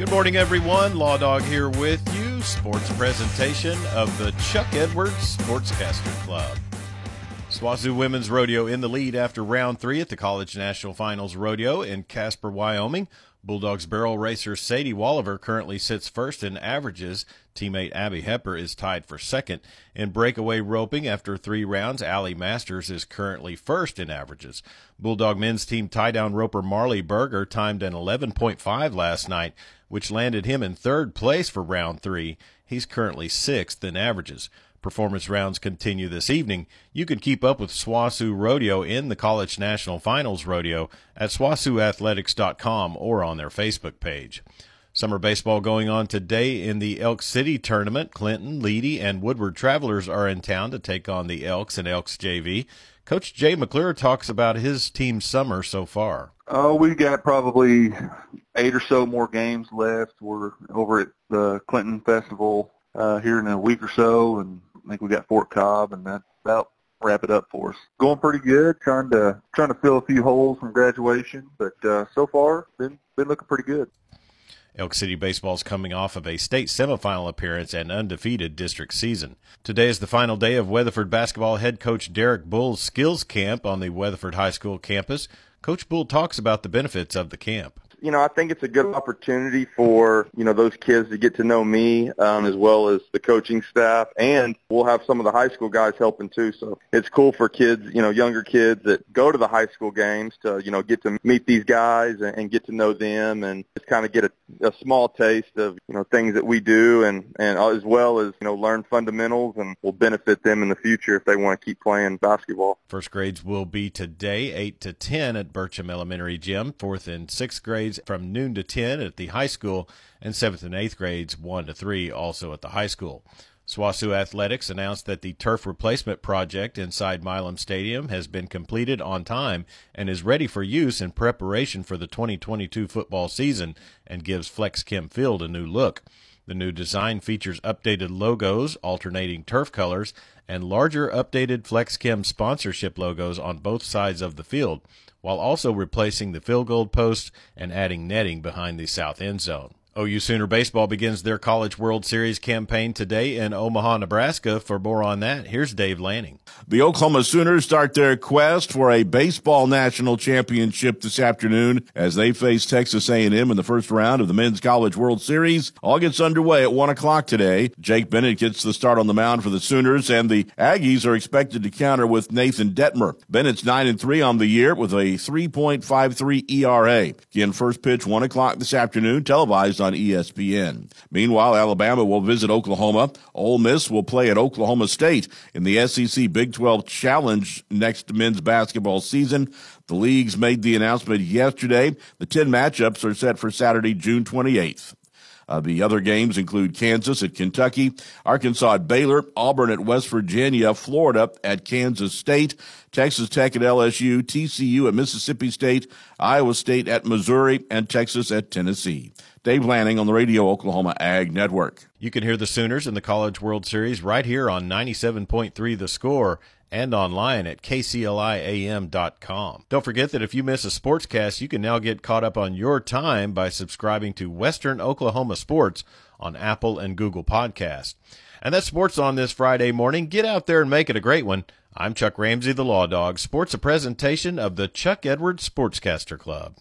Good morning, everyone. Law Dog here with you. Sports presentation of the Chuck Edwards Sportscaster Club. SWOSU Women's Rodeo in the lead after round three at the College National Finals Rodeo in Casper, Wyoming. Bulldogs barrel racer Sadie Walliver currently sits first in averages. Teammate Abby Hepper is tied for second. In breakaway roping after three rounds, Allie Masters is currently first in averages. Bulldog men's team tie down roper Marley Berger timed an 11.5 last night, which landed him in third place for round three. He's currently sixth in averages. Performance rounds continue this evening. You can keep up with SWOSU Rodeo in the College National Finals Rodeo at SWOSUathletics.com or on their Facebook page. Summer baseball going on today in the Elk City tournament. Clinton, Leedey, and Woodward Travelers are in town to take on the Elks and Elks JV. Coach Jay McClure talks about his team's summer so far. Oh, we got probably eight or so more games left. We're over at the Clinton Festival uh, here in a week or so, and I think we got Fort Cobb, and that about wrap it up for us. Going pretty good. Trying to trying to fill a few holes from graduation, but uh, so far been been looking pretty good. Elk City baseball is coming off of a state semifinal appearance and undefeated district season. Today is the final day of Weatherford basketball head coach Derek Bull's skills camp on the Weatherford High School campus. Coach Bull talks about the benefits of the camp you know, I think it's a good opportunity for, you know, those kids to get to know me um, as well as the coaching staff. And we'll have some of the high school guys helping too. So it's cool for kids, you know, younger kids that go to the high school games to, you know, get to meet these guys and, and get to know them and just kind of get a, a small taste of, you know, things that we do and, and as well as, you know, learn fundamentals and will benefit them in the future if they want to keep playing basketball. First grades will be today, 8 to 10 at Burcham Elementary Gym. Fourth and sixth grades grades from noon to 10 at the high school, and 7th and 8th grades 1 to 3 also at the high school. SWOSU Athletics announced that the turf replacement project inside Milam Stadium has been completed on time and is ready for use in preparation for the 2022 football season and gives Flex Chem Field a new look. The new design features updated logos, alternating turf colors, and larger updated FlexChem sponsorship logos on both sides of the field, while also replacing the field goal post and adding netting behind the south end zone. OU Sooner Baseball begins their College World Series campaign today in Omaha, Nebraska. For more on that, here's Dave Lanning. The Oklahoma Sooners start their quest for a baseball national championship this afternoon as they face Texas A&M in the first round of the Men's College World Series. All gets underway at 1 o'clock today. Jake Bennett gets the start on the mound for the Sooners, and the Aggies are expected to counter with Nathan Dettmer. Bennett's 9 and 3 on the year with a 3.53 ERA. Again, first pitch 1 o'clock this afternoon, televised on ESPN. Meanwhile, Alabama will visit Oklahoma. Ole Miss will play at Oklahoma State in the SEC Big 12 Challenge next men's basketball season. The leagues made the announcement yesterday. The 10 matchups are set for Saturday, June 28th. Uh, the other games include Kansas at Kentucky, Arkansas at Baylor, Auburn at West Virginia, Florida at Kansas State, Texas Tech at LSU, TCU at Mississippi State, Iowa State at Missouri, and Texas at Tennessee. Dave Lanning on the Radio Oklahoma Ag Network. You can hear the Sooners in the College World Series right here on 97.3 The Score and online at kcliam.com. Don't forget that if you miss a sportscast, you can now get caught up on your time by subscribing to Western Oklahoma Sports on Apple and Google Podcast. And that's sports on this Friday morning. Get out there and make it a great one. I'm Chuck Ramsey, the Law Dog. Sports a presentation of the Chuck Edwards Sportscaster Club.